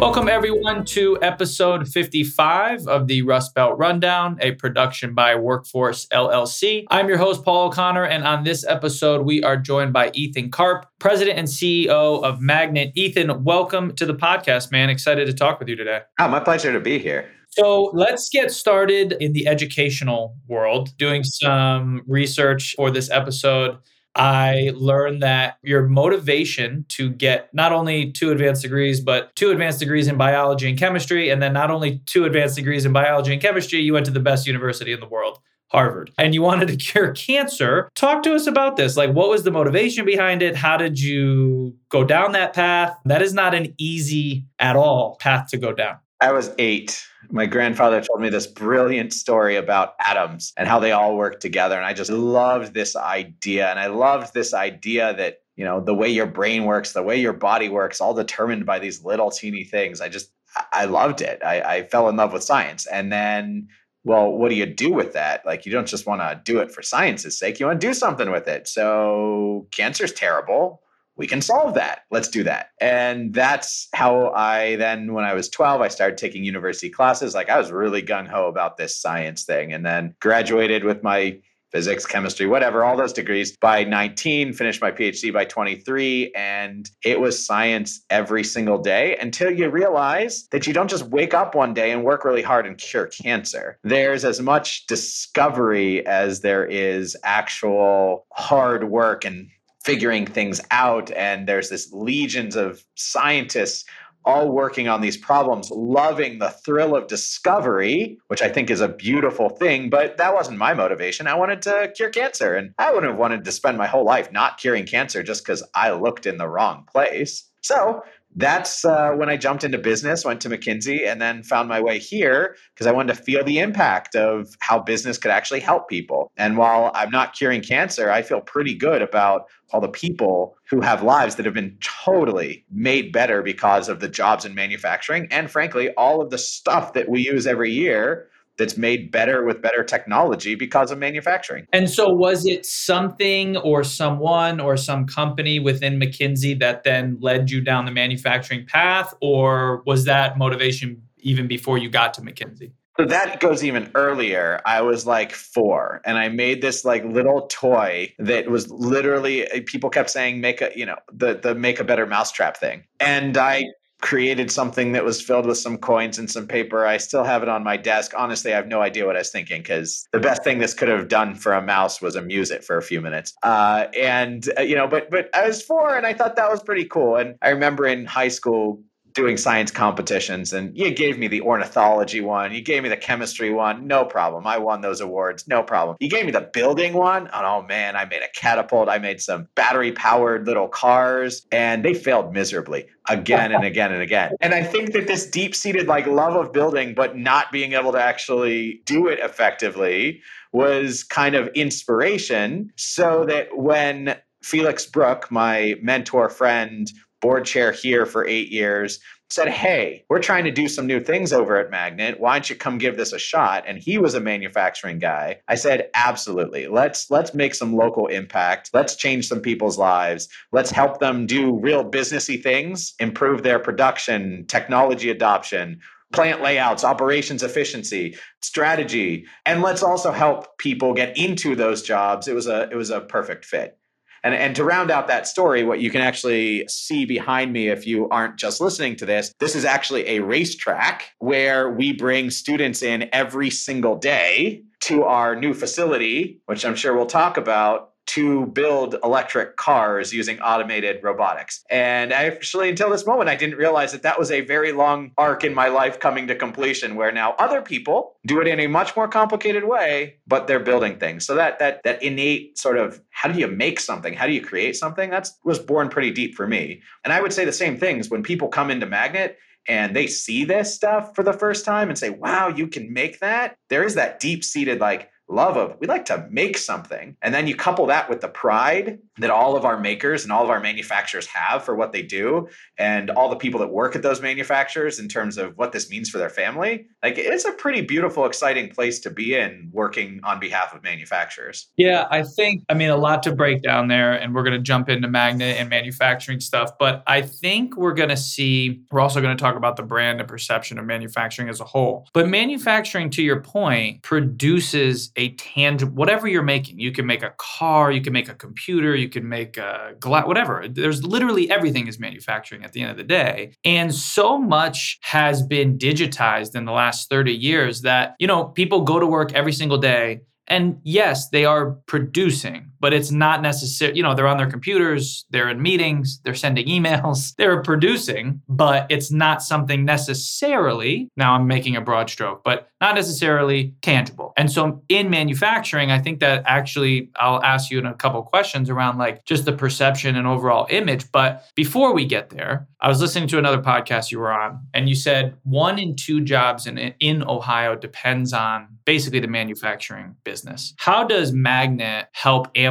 Welcome, everyone, to episode 55 of the Rust Belt Rundown, a production by Workforce LLC. I'm your host, Paul O'Connor, and on this episode, we are joined by Ethan Karp, President and CEO of Magnet. Ethan, welcome to the podcast, man. Excited to talk with you today. Oh, my pleasure to be here. So let's get started in the educational world, doing some research for this episode. I learned that your motivation to get not only two advanced degrees, but two advanced degrees in biology and chemistry, and then not only two advanced degrees in biology and chemistry, you went to the best university in the world. Harvard, and you wanted to cure cancer. Talk to us about this. Like, what was the motivation behind it? How did you go down that path? That is not an easy at all path to go down. I was eight. My grandfather told me this brilliant story about atoms and how they all work together. And I just loved this idea. And I loved this idea that, you know, the way your brain works, the way your body works, all determined by these little teeny things. I just, I loved it. I, I fell in love with science. And then well, what do you do with that? Like, you don't just want to do it for science's sake. You want to do something with it. So, cancer's terrible we can solve that. Let's do that. And that's how I then, when I was 12, I started taking university classes. Like I was really gung ho about this science thing and then graduated with my physics, chemistry, whatever, all those degrees by 19, finished my PhD by 23. And it was science every single day until you realize that you don't just wake up one day and work really hard and cure cancer. There's as much discovery as there is actual hard work and figuring things out and there's this legions of scientists all working on these problems loving the thrill of discovery which i think is a beautiful thing but that wasn't my motivation. I wanted to cure cancer and i wouldn't have wanted to spend my whole life not curing cancer just because i looked in the wrong place. So that's uh, when I jumped into business, went to McKinsey, and then found my way here because I wanted to feel the impact of how business could actually help people. And while I'm not curing cancer, I feel pretty good about all the people who have lives that have been totally made better because of the jobs in manufacturing. And frankly, all of the stuff that we use every year that's made better with better technology because of manufacturing. And so, was it something or someone or some company within McKinsey that then led you down the manufacturing path, or was that motivation even before you got to McKinsey? So that goes even earlier. I was like four, and I made this like little toy that was literally people kept saying make a you know the the make a better mousetrap thing, and I created something that was filled with some coins and some paper. I still have it on my desk. Honestly, I have no idea what I was thinking because the best thing this could have done for a mouse was amuse it for a few minutes. Uh, and uh, you know, but but I was four, and I thought that was pretty cool. And I remember in high school doing science competitions and you gave me the ornithology one you gave me the chemistry one no problem. I won those awards no problem. You gave me the building one oh man i made a catapult i made some battery powered little cars and they failed miserably again and again and again. And i think that this deep seated like love of building but not being able to actually do it effectively was kind of inspiration so that when Felix Brook, my mentor friend, board chair here for eight years, said, Hey, we're trying to do some new things over at Magnet. Why don't you come give this a shot? And he was a manufacturing guy. I said, Absolutely. Let's let's make some local impact. Let's change some people's lives. Let's help them do real businessy things, improve their production, technology adoption, plant layouts, operations efficiency, strategy. And let's also help people get into those jobs. It was a it was a perfect fit. And, and to round out that story, what you can actually see behind me if you aren't just listening to this, this is actually a racetrack where we bring students in every single day to our new facility, which I'm sure we'll talk about to build electric cars using automated robotics. And actually, until this moment, I didn't realize that that was a very long arc in my life coming to completion, where now other people do it in a much more complicated way, but they're building things. So that that that innate sort of how do you make something? How do you create something? That was born pretty deep for me. And I would say the same things when people come into Magnet and they see this stuff for the first time and say, wow, you can make that, there is that deep seated, like, love of we like to make something. And then you couple that with the pride that all of our makers and all of our manufacturers have for what they do and all the people that work at those manufacturers in terms of what this means for their family like it's a pretty beautiful exciting place to be in working on behalf of manufacturers. Yeah i think i mean a lot to break down there and we're going to jump into magnet and manufacturing stuff but i think we're going to see we're also going to talk about the brand and perception of manufacturing as a whole. But manufacturing to your point produces a tangible whatever you're making. You can make a car you can make a computer you can make a glass whatever. There's literally everything is manufacturing at the end of the day. And so much has been digitized in the last 30 years that you know people go to work every single day and yes, they are producing, but it's not necessary. You know, they're on their computers, they're in meetings, they're sending emails, they're producing, but it's not something necessarily. Now I'm making a broad stroke, but not necessarily tangible. And so in manufacturing, I think that actually I'll ask you in a couple questions around like just the perception and overall image. But before we get there, I was listening to another podcast you were on, and you said one in two jobs in, in Ohio depends on basically the manufacturing business. How does Magnet help amplify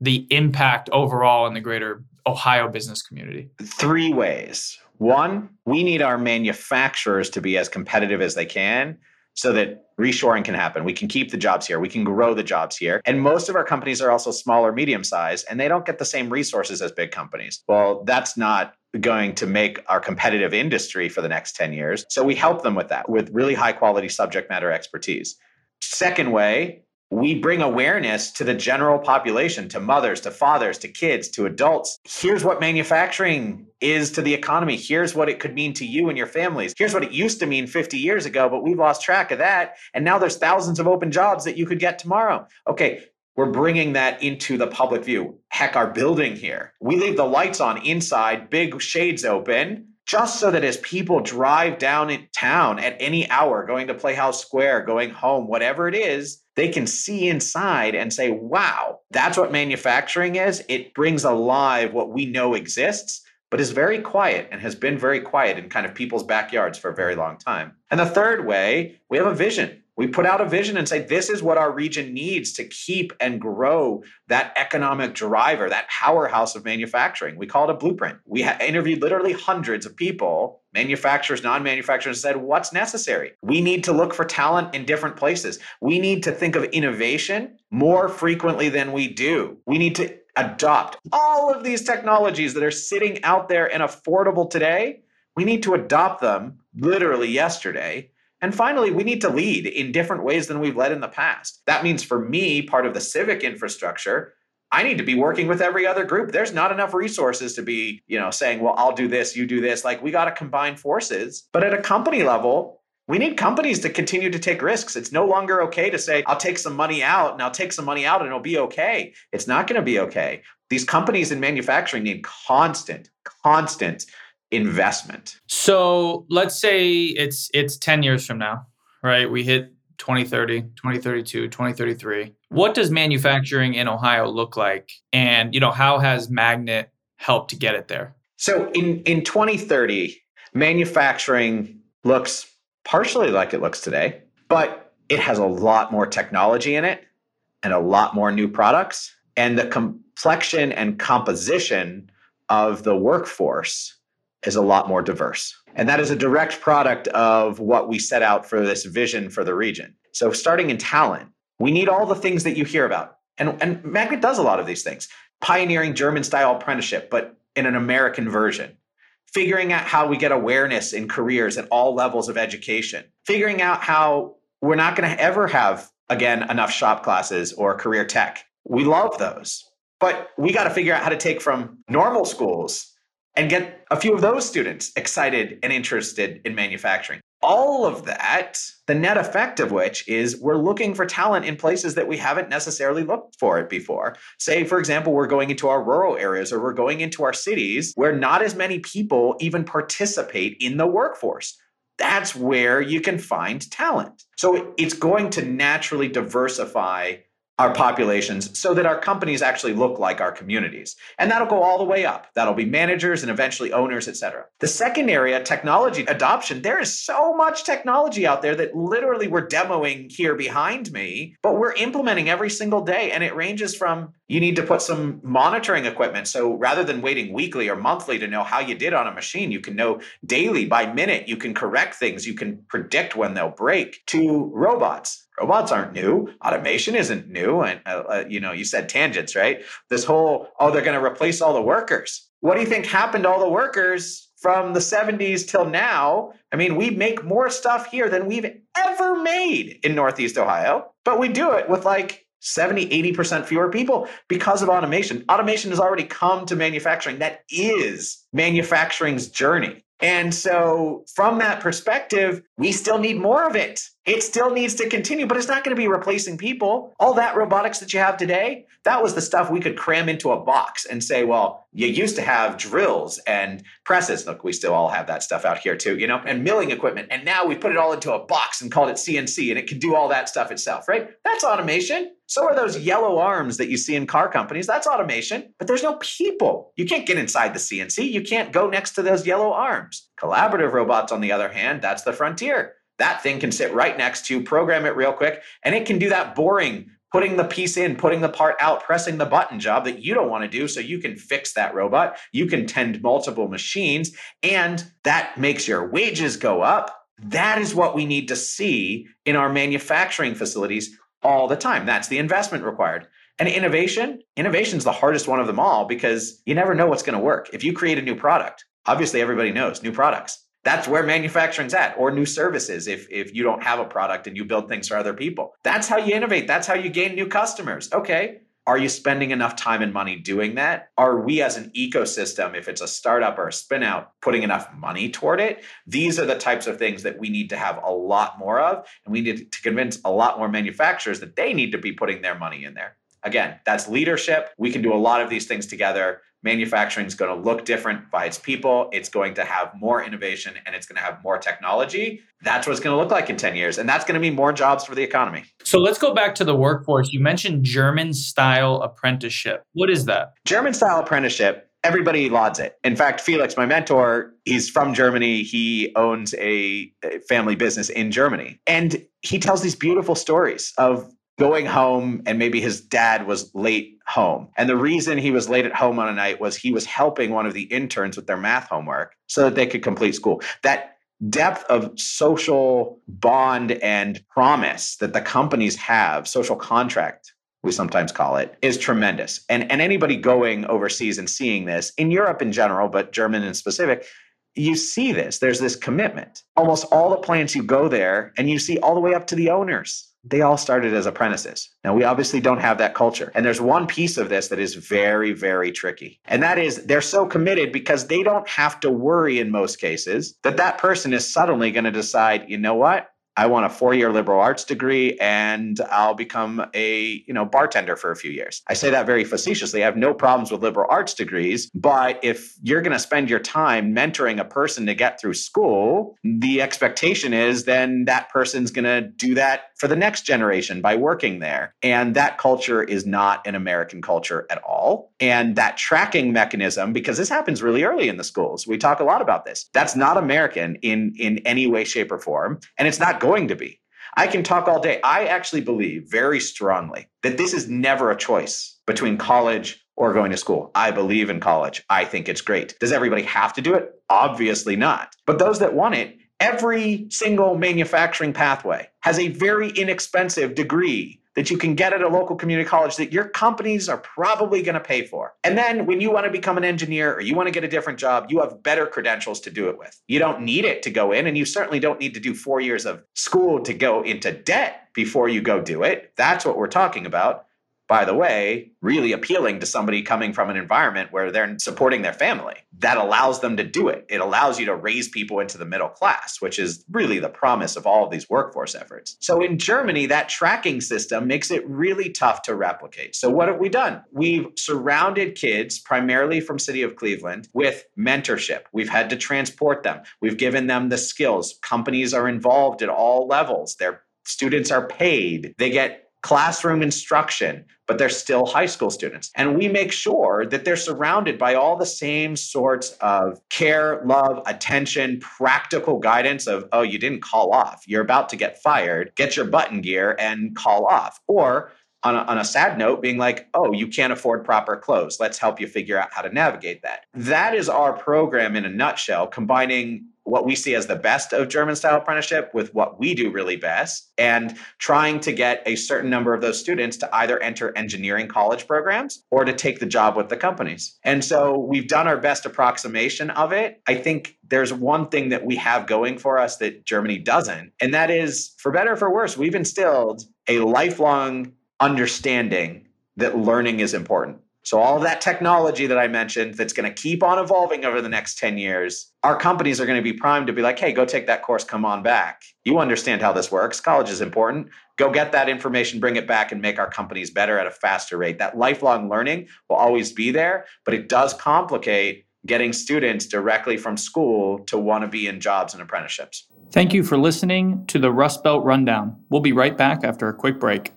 the impact overall in the greater Ohio business community? Three ways. One, we need our manufacturers to be as competitive as they can so that reshoring can happen. We can keep the jobs here. We can grow the jobs here. And most of our companies are also small or medium size and they don't get the same resources as big companies. Well, that's not going to make our competitive industry for the next 10 years. So we help them with that with really high quality subject matter expertise. Second way, we bring awareness to the general population, to mothers, to fathers, to kids, to adults. Here's what manufacturing is to the economy. Here's what it could mean to you and your families. Here's what it used to mean 50 years ago, but we've lost track of that. And now there's thousands of open jobs that you could get tomorrow. Okay, we're bringing that into the public view. Heck, our building here, we leave the lights on inside, big shades open, just so that as people drive down in town at any hour, going to Playhouse Square, going home, whatever it is, they can see inside and say, wow, that's what manufacturing is. It brings alive what we know exists, but is very quiet and has been very quiet in kind of people's backyards for a very long time. And the third way, we have a vision. We put out a vision and say, this is what our region needs to keep and grow that economic driver, that powerhouse of manufacturing. We call it a blueprint. We ha- interviewed literally hundreds of people, manufacturers, non manufacturers, said, what's necessary? We need to look for talent in different places. We need to think of innovation more frequently than we do. We need to adopt all of these technologies that are sitting out there and affordable today. We need to adopt them literally yesterday and finally, we need to lead in different ways than we've led in the past. That means for me, part of the civic infrastructure, I need to be working with every other group. There's not enough resources to be, you know, saying, well, I'll do this, you do this. Like we got to combine forces. But at a company level, we need companies to continue to take risks. It's no longer okay to say, I'll take some money out and I'll take some money out and it'll be okay. It's not going to be okay. These companies in manufacturing need constant, constant investment. So let's say it's it's 10 years from now, right? We hit 2030, 2032, 2033. What does manufacturing in Ohio look like? And you know, how has Magnet helped to get it there? So in in 2030, manufacturing looks partially like it looks today, but it has a lot more technology in it and a lot more new products and the complexion and composition of the workforce is a lot more diverse. And that is a direct product of what we set out for this vision for the region. So, starting in talent, we need all the things that you hear about. And, and Magnet does a lot of these things pioneering German style apprenticeship, but in an American version. Figuring out how we get awareness in careers at all levels of education. Figuring out how we're not going to ever have, again, enough shop classes or career tech. We love those. But we got to figure out how to take from normal schools and get a few of those students excited and interested in manufacturing. All of that, the net effect of which is we're looking for talent in places that we haven't necessarily looked for it before. Say, for example, we're going into our rural areas or we're going into our cities where not as many people even participate in the workforce. That's where you can find talent. So it's going to naturally diversify our populations so that our companies actually look like our communities. And that'll go all the way up. That'll be managers and eventually owners, et cetera. The second area, technology adoption, there is so much technology out there that literally we're demoing here behind me, but we're implementing every single day. And it ranges from you need to put some monitoring equipment. So rather than waiting weekly or monthly to know how you did on a machine, you can know daily by minute, you can correct things, you can predict when they'll break to robots. Robots aren't new. Automation isn't new and uh, uh, you know you said tangents right? This whole oh they're going to replace all the workers. What do you think happened to all the workers from the 70s till now? I mean we make more stuff here than we've ever made in northeast ohio but we do it with like 70 80% fewer people because of automation. Automation has already come to manufacturing. That is manufacturing's journey. And so, from that perspective, we still need more of it. It still needs to continue, but it's not going to be replacing people. All that robotics that you have today, that was the stuff we could cram into a box and say, well, you used to have drills and presses. Look, we still all have that stuff out here too, you know, and milling equipment. And now we put it all into a box and called it CNC and it can do all that stuff itself, right? That's automation. So are those yellow arms that you see in car companies. That's automation, but there's no people. You can't get inside the CNC. You can't go next to those yellow arms. Collaborative robots, on the other hand, that's the frontier. That thing can sit right next to, program it real quick, and it can do that boring putting the piece in, putting the part out, pressing the button job that you don't want to do so you can fix that robot. You can tend multiple machines, and that makes your wages go up. That is what we need to see in our manufacturing facilities all the time. That's the investment required. And innovation, innovation is the hardest one of them all because you never know what's going to work. If you create a new product, obviously everybody knows new products. That's where manufacturing's at, or new services if, if you don't have a product and you build things for other people. That's how you innovate. That's how you gain new customers. Okay. Are you spending enough time and money doing that? Are we as an ecosystem, if it's a startup or a spin out, putting enough money toward it? These are the types of things that we need to have a lot more of. And we need to convince a lot more manufacturers that they need to be putting their money in there. Again, that's leadership. We can do a lot of these things together. Manufacturing is going to look different by its people. It's going to have more innovation and it's going to have more technology. That's what it's going to look like in 10 years. And that's going to mean more jobs for the economy. So let's go back to the workforce. You mentioned German style apprenticeship. What is that? German style apprenticeship everybody lauds it. In fact, Felix, my mentor, he's from Germany. He owns a family business in Germany. And he tells these beautiful stories of going home and maybe his dad was late home. And the reason he was late at home on a night was he was helping one of the interns with their math homework so that they could complete school. That depth of social bond and promise that the companies have, social contract, we sometimes call it, is tremendous. And, and anybody going overseas and seeing this in Europe in general, but German in specific, you see this. There's this commitment. Almost all the plants you go there and you see all the way up to the owners they all started as apprentices. Now, we obviously don't have that culture. And there's one piece of this that is very, very tricky. And that is they're so committed because they don't have to worry in most cases that that person is suddenly going to decide, you know what? I want a four-year liberal arts degree and I'll become a, you know, bartender for a few years. I say that very facetiously. I have no problems with liberal arts degrees, but if you're going to spend your time mentoring a person to get through school, the expectation is then that person's going to do that for the next generation by working there. And that culture is not an American culture at all. And that tracking mechanism, because this happens really early in the schools, we talk a lot about this. That's not American in, in any way, shape, or form. And it's not going to be. I can talk all day. I actually believe very strongly that this is never a choice between college or going to school. I believe in college. I think it's great. Does everybody have to do it? Obviously not. But those that want it, every single manufacturing pathway has a very inexpensive degree that you can get at a local community college that your companies are probably going to pay for. And then when you want to become an engineer or you want to get a different job, you have better credentials to do it with. You don't need it to go in, and you certainly don't need to do four years of school to go into debt before you go do it. That's what we're talking about by the way, really appealing to somebody coming from an environment where they're supporting their family. That allows them to do it. It allows you to raise people into the middle class, which is really the promise of all of these workforce efforts. So in Germany, that tracking system makes it really tough to replicate. So what have we done? We've surrounded kids, primarily from City of Cleveland, with mentorship. We've had to transport them. We've given them the skills. Companies are involved at all levels. Their students are paid. They get classroom instruction, but they're still high school students. And we make sure that they're surrounded by all the same sorts of care, love, attention, practical guidance of, oh, you didn't call off. You're about to get fired. Get your button gear and call off. Or on a, on a sad note, being like, oh, you can't afford proper clothes. Let's help you figure out how to navigate that. That is our program in a nutshell, combining what we see as the best of German style apprenticeship with what we do really best and trying to get a certain number of those students to either enter engineering college programs or to take the job with the companies. And so we've done our best approximation of it. I think there's one thing that we have going for us that Germany doesn't, and that is for better or for worse, we've instilled a lifelong understanding that learning is important. So, all that technology that I mentioned that's going to keep on evolving over the next 10 years, our companies are going to be primed to be like, hey, go take that course, come on back. You understand how this works. College is important. Go get that information, bring it back, and make our companies better at a faster rate. That lifelong learning will always be there, but it does complicate getting students directly from school to want to be in jobs and apprenticeships. Thank you for listening to the Rust Belt Rundown. We'll be right back after a quick break.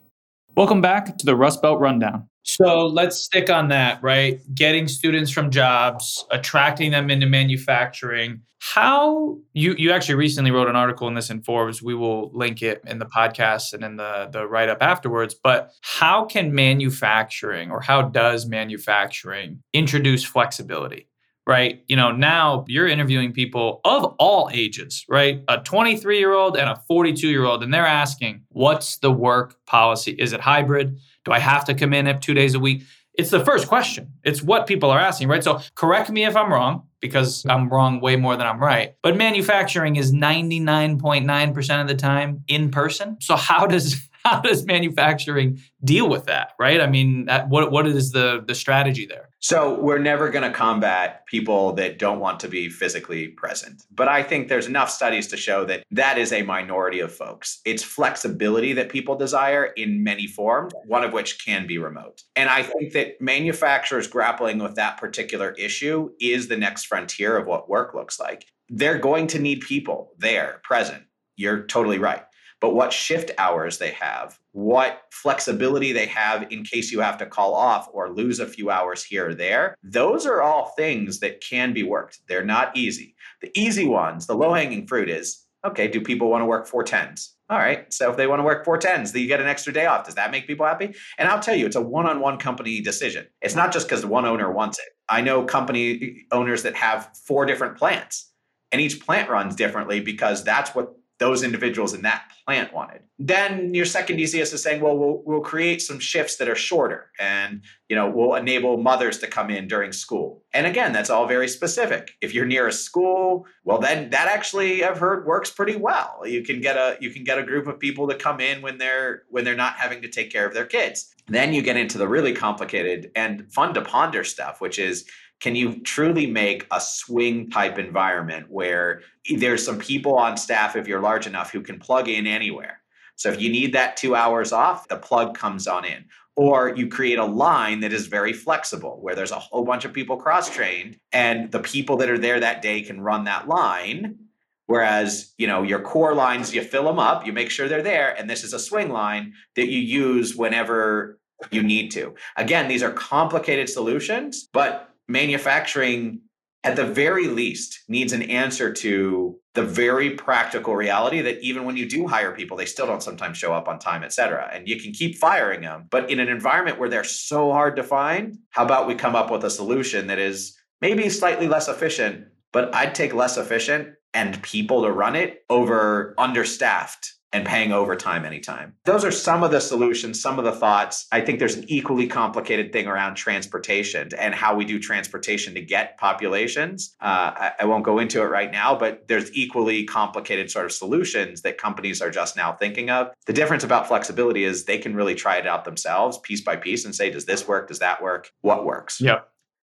Welcome back to the Rust Belt Rundown. So let's stick on that, right? Getting students from jobs, attracting them into manufacturing. How you you actually recently wrote an article in this in Forbes. We will link it in the podcast and in the the write up afterwards. But how can manufacturing or how does manufacturing introduce flexibility? Right? You know, now you're interviewing people of all ages, right? A 23 year old and a 42 year old, and they're asking, what's the work policy? Is it hybrid? Do I have to come in two days a week? It's the first question. It's what people are asking, right? So correct me if I'm wrong, because I'm wrong way more than I'm right. But manufacturing is 99.9% of the time in person. So how does how does manufacturing deal with that, right? I mean, what what is the the strategy there? So we're never going to combat people that don't want to be physically present. But I think there's enough studies to show that that is a minority of folks. It's flexibility that people desire in many forms, one of which can be remote. And I think that manufacturers grappling with that particular issue is the next frontier of what work looks like. They're going to need people there present. You're totally right but what shift hours they have, what flexibility they have in case you have to call off or lose a few hours here or there. Those are all things that can be worked. They're not easy. The easy ones, the low hanging fruit is okay, do people want to work four tens? All right. So if they want to work four tens, then you get an extra day off. Does that make people happy? And I'll tell you, it's a one on one company decision. It's not just because one owner wants it. I know company owners that have four different plants and each plant runs differently because that's what those individuals in that plant wanted. Then your second DCS is saying, well, we'll we'll create some shifts that are shorter, and you know we'll enable mothers to come in during school. And again, that's all very specific. If you're near a school, well, then that actually I've heard works pretty well. You can get a you can get a group of people to come in when they're when they're not having to take care of their kids. Then you get into the really complicated and fun to ponder stuff, which is can you truly make a swing type environment where there's some people on staff if you're large enough who can plug in anywhere? So if you need that two hours off the plug comes on in. Or you create a line that is very flexible where there's a whole bunch of people cross trained and the people that are there that day can run that line. Whereas you know your core lines you fill them up you make sure they're there and this is a swing line that you use whenever you need to. Again these are complicated solutions but manufacturing at the very least needs an answer to the very practical reality that even when you do hire people they still don't sometimes show up on time et cetera. And you can keep firing them but in an environment where they're so hard to find how about we come up with a solution that is maybe slightly less efficient but i'd take less efficient and people to run it over understaffed and paying overtime anytime. Those are some of the solutions, some of the thoughts. I think there's an equally complicated thing around transportation and how we do transportation to get populations. Uh, I, I, won't go into it right now, but there's equally complicated sort of solutions that companies are just now thinking of. The difference about flexibility is they can really try it out themselves piece by piece and say, does this work? Does that work? What works? Yeah.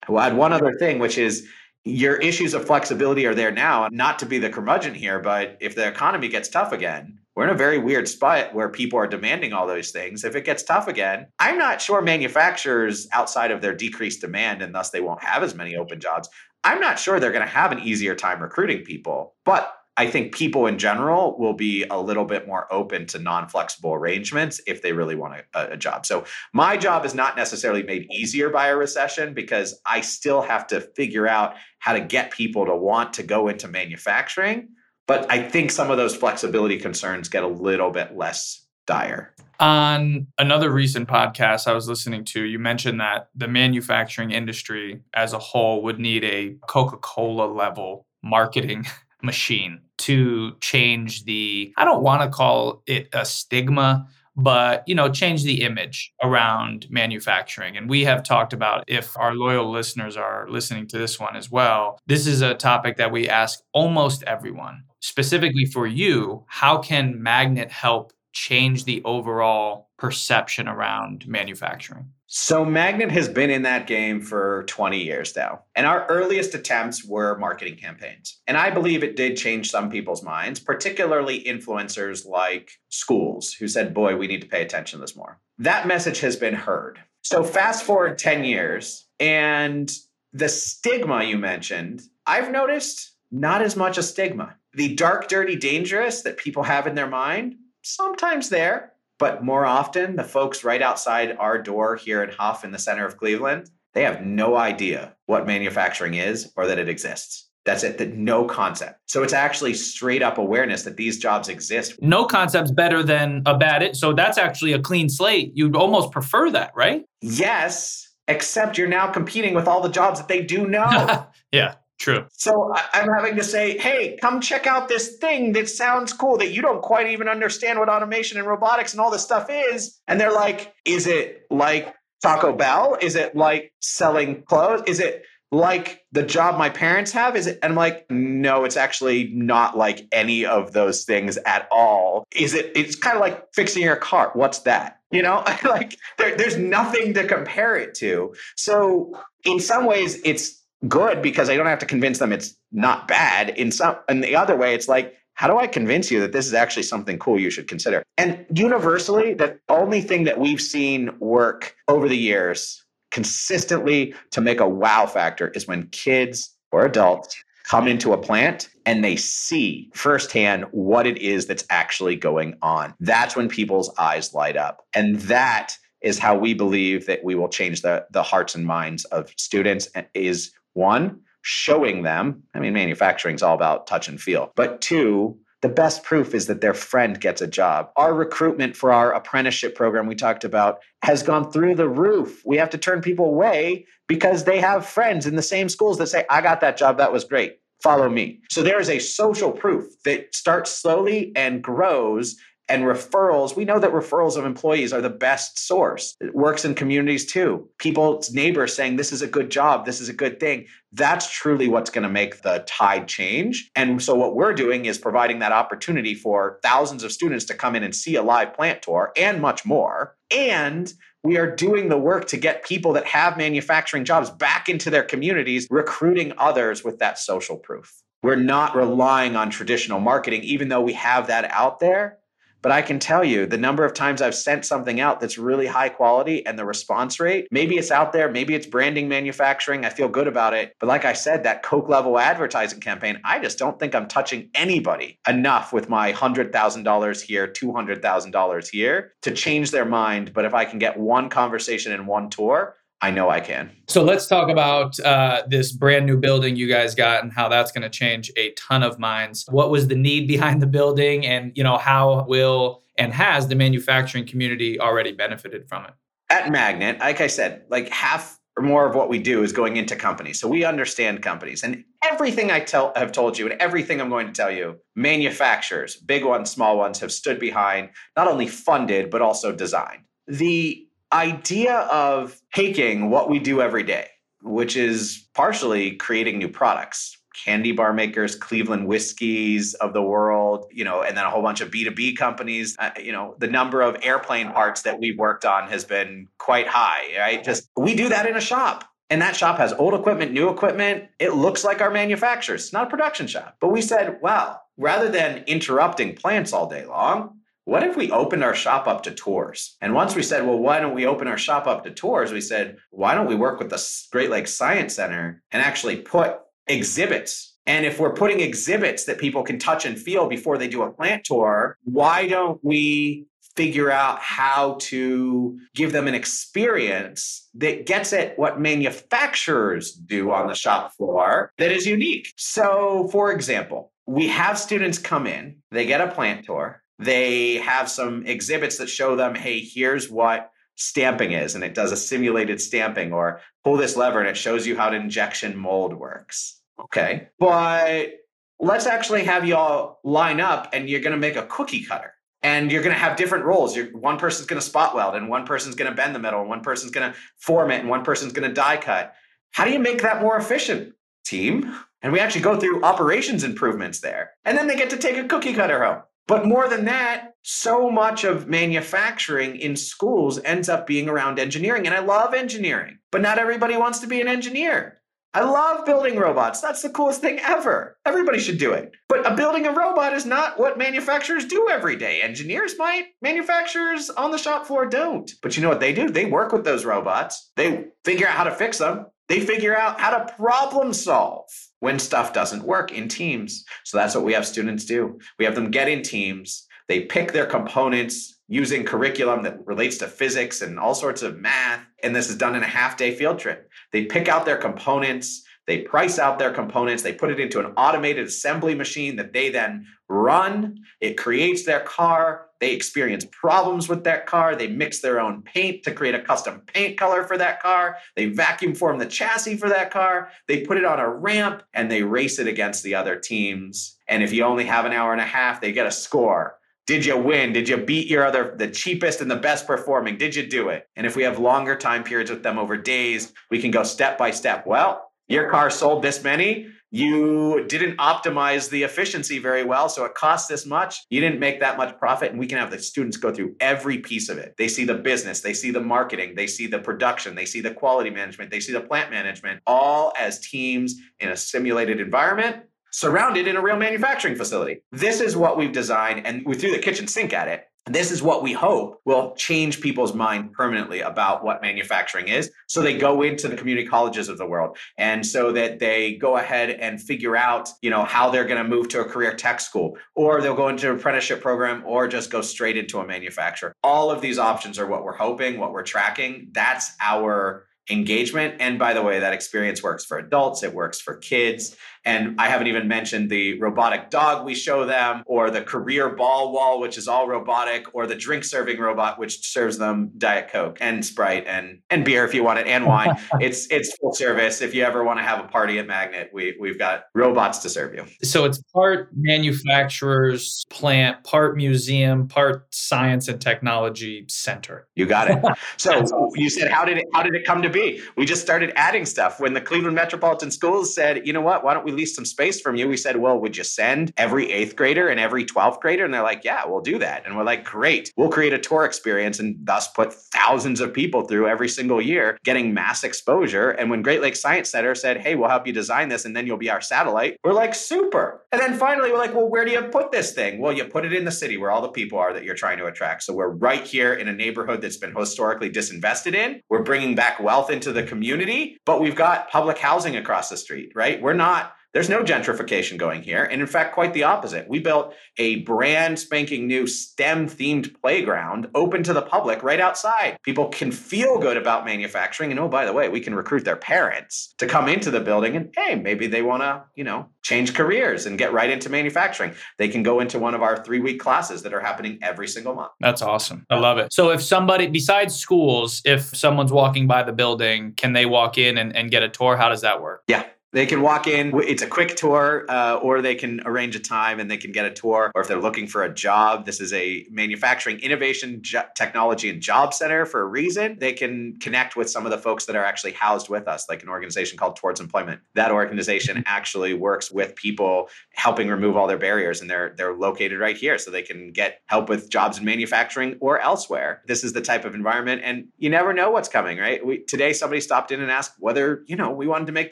I'll add one other thing, which is your issues of flexibility are there now. Not to be the curmudgeon here, but if the economy gets tough again, we're in a very weird spot where people are demanding all those things. If it gets tough again, I'm not sure manufacturers, outside of their decreased demand and thus they won't have as many open jobs, I'm not sure they're going to have an easier time recruiting people. But I think people in general will be a little bit more open to non flexible arrangements if they really want a, a, job. So, my job is not necessarily made easier by a recession because I still have to figure out how to get people to want to go into manufacturing. But I think some of those flexibility concerns get a little bit less dire. On another recent podcast I was listening to, you mentioned that the manufacturing industry as a whole would need a Coca Cola level marketing machine to change the I don't want to call it a stigma but you know change the image around manufacturing and we have talked about if our loyal listeners are listening to this one as well this is a topic that we ask almost everyone specifically for you how can magnet help change the overall perception around manufacturing so Magnet has been in that game for 20 years now. And our earliest attempts were marketing campaigns. And I believe it did change some people's minds, particularly influencers like schools who said, boy, we need to pay attention to this more. That message has been heard. So fast forward 10 years, and the stigma you mentioned, I've noticed not as much a stigma. The dark, dirty, dangerous that people have in their mind, sometimes there, but more often, the folks right outside our door here in Hough in the center of Cleveland, they have no idea what manufacturing is or that it exists. That's it, that no concept. So it's actually straight up awareness that these jobs exist. No concept's better than a bad it. So that's actually a clean slate. You'd almost prefer that, right? Yes, except you're now competing with all the jobs that they do know. yeah. True. So I'm having to say, hey, come check out this thing that sounds cool that you don't quite even understand what automation and robotics and all this stuff is. And they're like, is it like Taco Bell? Is it like selling clothes? Is it like the job my parents have? Is it? And I'm like, no, it's actually not like any of those things at all. Is it? It's kind of like fixing your car. What's that? You know, like there, there's nothing to compare it to. So in some ways, it's good because I don't have to convince them it's not bad. In some, in the other way, it's like, how do I convince you that this is actually something cool you should consider? And universally, the only thing that we've seen work over the years consistently to make a wow factor is when kids or adults come into a plant and they see firsthand what it is that's actually going on. That's when people's eyes light up. And that is how we believe that we will change the, the hearts and minds of students is one, showing them, I mean, manufacturing is all about touch and feel, but two, the best proof is that their friend gets a job. Our recruitment for our apprenticeship program we talked about has gone through the roof. We have to turn people away because they have friends in the same schools that say, I got that job, that was great. Follow me. So there is a social proof that starts slowly and grows and referrals, we know that referrals of employees are the best source. It works in communities too. People's neighbors saying, This is a good job, this is a good thing. That's truly what's going to make the tide change. And so, what we're doing is providing that opportunity for thousands of students to come in and see a live plant tour and much more. And we are doing the work to get people that have manufacturing jobs back into their communities, recruiting others with that social proof. We're not relying on traditional marketing, even though we have that out there but I can tell you the number of times I've sent something out that's really high quality and the response rate, maybe it's out there, maybe it's branding manufacturing. I feel good about it. But like I said, that Coke level advertising campaign, I just don't think I'm touching anybody enough with my $100,000 here, $200,000 here to change their mind. But if I can get one conversation in one tour, I know I can. So let's talk about uh, this brand new building you guys got and how that's going to change a ton of minds. What was the need behind the building, and you know how will and has the manufacturing community already benefited from it? At Magnet, like I said, like half or more of what we do is going into companies, so we understand companies, and everything I tell have told you, and everything I'm going to tell you, manufacturers, big ones, small ones, have stood behind, not only funded but also designed. The idea of taking what we do every day, which is partially creating new products, candy bar makers, Cleveland whiskeys of the world, you know, and then a whole bunch of B2B companies. Uh, you know, the number of airplane parts that we've worked on has been quite high, right? Just we do that in a shop. And that shop has old equipment, new equipment. It looks like our manufacturers. It's not a production shop. But we said, wow, rather than interrupting plants all day long, what if we opened our shop up to tours? And once we said, well, why don't we open our shop up to tours? We said, why don't we work with the Great Lakes Science Center and actually put exhibits And if we're putting exhibits that people can touch and feel before they do a plant tour, why don't we figure out how to give them an experience that gets at what manufacturers do on the shop floor that is unique. So, for example, we have students come in, they get a plant tour, they have some exhibits that show them, hey, here's what stamping is, and it does a simulated stamping, or pull this lever and it shows you how an injection mold works. Okay. But let's actually have you all line up and you're going to make a cookie cutter and you're going to have different roles. You're, one person's going to spot weld, and one person's going to bend the metal, and one person's going to form it, and one person's going to die cut. How do you make that more efficient, team? And we actually go through operations improvements there. And then they get to take a cookie cutter home. But more than that, so much of manufacturing in schools ends up being around engineering. And I love engineering, but not everybody wants to be an engineer. I love building robots. That's the coolest thing ever. Everybody should do it. But a building a robot is not what manufacturers do every day. Engineers might, manufacturers on the shop floor don't. But you know what they do? They work with those robots. They figure out how to fix them. They figure out how to problem solve when stuff doesn't work in teams. So that's what we have students do. We have them get in teams. They pick their components using curriculum that relates to physics and all sorts of math. And this is done in a half day field trip. They pick out their components, they price out their components, they put it into an automated assembly machine that they then run. It creates their car. They experience problems with that car. They mix their own paint to create a custom paint color for that car. They vacuum form the chassis for that car. They put it on a ramp and they race it against the other teams. And if you only have an hour and a half, they get a score. Did you win? Did you beat your other, the cheapest and the best performing? Did you do it? And if we have longer time periods with them over days, we can go step by step. Well, your car sold this many. You didn't optimize the efficiency very well. So it costs this much. You didn't make that much profit. And we can have the students go through every piece of it. They see the business, they see the marketing, they see the production, they see the quality management, they see the plant management, all as teams in a simulated environment surrounded in a real manufacturing facility. This is what we've designed, and we threw the kitchen sink at it. This is what we hope will change people's mind permanently about what manufacturing is. So they go into the community colleges of the world and so that they go ahead and figure out, you know, how they're going to move to a career tech school or they'll go into an apprenticeship program or just go straight into a manufacturer. All of these options are what we're hoping, what we're tracking. That's our engagement. And by the way, that experience works for adults, it works for kids. And I haven't even mentioned the robotic dog we show them, or the career ball wall, which is all robotic, or the drink serving robot, which serves them Diet Coke and Sprite and, and beer if you want it, and wine. it's it's full service. If you ever want to have a party at Magnet, we, we've got robots to serve you. So it's part manufacturer's plant, part museum, part science and technology center. You got it. So you said, how did it how did it come to be? We just started adding stuff. When the Cleveland Metropolitan Schools said, you know what, why don't we lease some space from you. We said, well, would you send every eighth grader and every 12th grader? And they're like, yeah, we'll do that. And we're like, great. We'll create a tour experience and thus put thousands of people through every single year, getting mass exposure. And when Great Lakes Science Center said, hey, we'll help you design this and then you'll be our satellite, we're like, super. And then finally, we're like, well, where do you put this thing? Well, you put it in the city where all the people are that you're trying to attract. So we're right here in a neighborhood that's been historically disinvested in. We're bringing back wealth into the community, but we've got public housing across the street, right? We're not there's no gentrification going here. And in fact, quite the opposite. We built a brand spanking new STEM themed playground open to the public right outside. People can feel good about manufacturing. And oh, by the way, we can recruit their parents to come into the building and, hey, maybe they want to, you know, change careers and get right into manufacturing. They can go into one of our three week classes that are happening every single month. That's awesome. I love it. So if somebody, besides schools, if someone's walking by the building, can they walk in and, and get a tour? How does that work? Yeah. They can walk in. It's a quick tour, uh, or they can arrange a time and they can get a tour. Or if they're looking for a job, this is a manufacturing innovation jo- technology and job center for a reason. They can connect with some of the folks that are actually housed with us, like an organization called Towards Employment. That organization mm-hmm. actually works with people, helping remove all their barriers, and they're they're located right here, so they can get help with jobs in manufacturing or elsewhere. This is the type of environment, and you never know what's coming, right? We, today, somebody stopped in and asked whether you know we wanted to make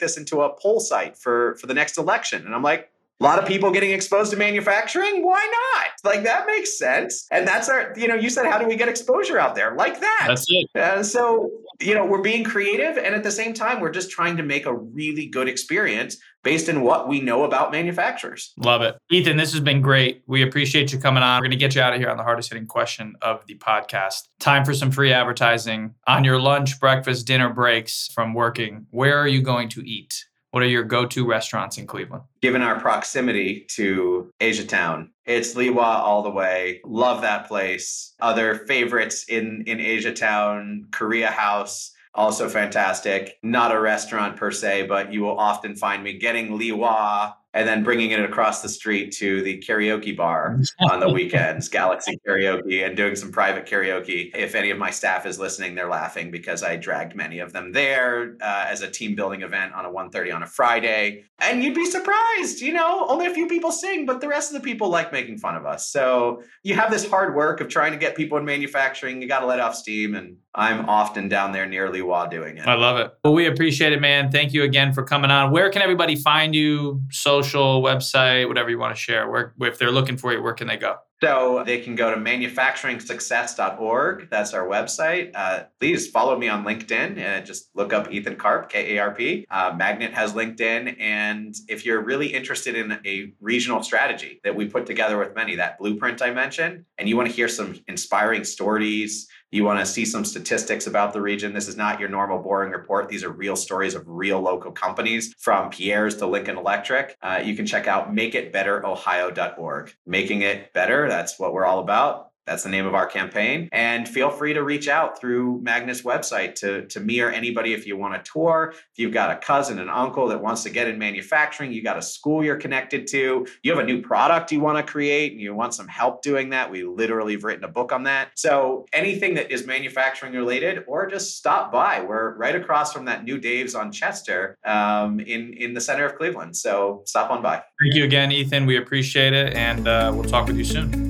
this into a poll site for for the next election and i'm like A lot of people getting exposed to manufacturing. Why not? Like that makes sense. And that's our, you know, you said, how do we get exposure out there? Like that. That's it. Uh, so, you know, we're being creative. And at the same time, we're just trying to make a really good experience based in what we know about manufacturers. Love it. Ethan, this has been great. We appreciate you coming on. We're going to get you out of here on the hardest hitting question of the podcast. Time for some free advertising. On your lunch, breakfast, dinner breaks from working, where are you going to eat? What are your go-to restaurants in Cleveland? Given our proximity to Asiatown, it's Li Wah all the way. Love that place. Other favorites in in Asiatown, Korea House, also fantastic. Not a restaurant per se, but you will often find me getting Li Wah and then bringing it across the street to the karaoke bar on the weekends, Galaxy Karaoke, and doing some private karaoke. If any of my staff is listening, they're laughing because I dragged many of them there uh, as a team building event on a 1.30 on a Friday. And you'd be surprised, you know, only a few people sing, but the rest of the people like making fun of us. So you have this hard work of trying to get people in manufacturing. You got to let off steam, and I'm often down there near Li Wah doing it. I love it. Well, we appreciate it, man. Thank you again for coming on. Where can everybody find you? Social, website, whatever you want to share. Where, if they're looking for you, where can they go? So they can go to manufacturingsuccess.org. That's our website. Uh, please follow me on LinkedIn and just look up Ethan Karp, K A R P. Uh, Magnet has LinkedIn. And if you're really interested in a regional strategy that we put together with many, that blueprint I mentioned, and you want to hear some inspiring stories, you want to see some statistics about the region. This is not your normal boring report. These are real stories of real local companies from Pierre's to Lincoln Electric. Uh, you can check out makeitbetterohio.org. Making it better, that's what we're all about. That's the name of our campaign. And feel free to reach out through Magnet's website to, to me or anybody if you want a tour. If you've got a cousin, an uncle that wants to get in manufacturing, you got a school you're connected to, you have a new product you want to create, and you want some help doing that. We literally have written a book on that. So anything that is manufacturing related, or just stop by. We're right across from that new Dave's on Chester um, in, in the center of Cleveland. So stop on by. Thank you again, Ethan. We appreciate it. And uh, we'll talk with you soon.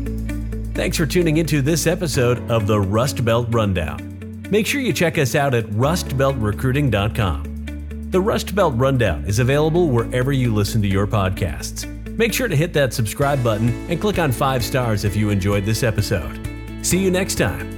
Thanks for tuning into this episode of the Rust Belt Rundown. Make sure you check us out at rustbeltrecruiting.com. The Rust Belt Rundown is available wherever you listen to your podcasts. Make sure to hit that subscribe button and click on five stars if you enjoyed this episode. See you next time.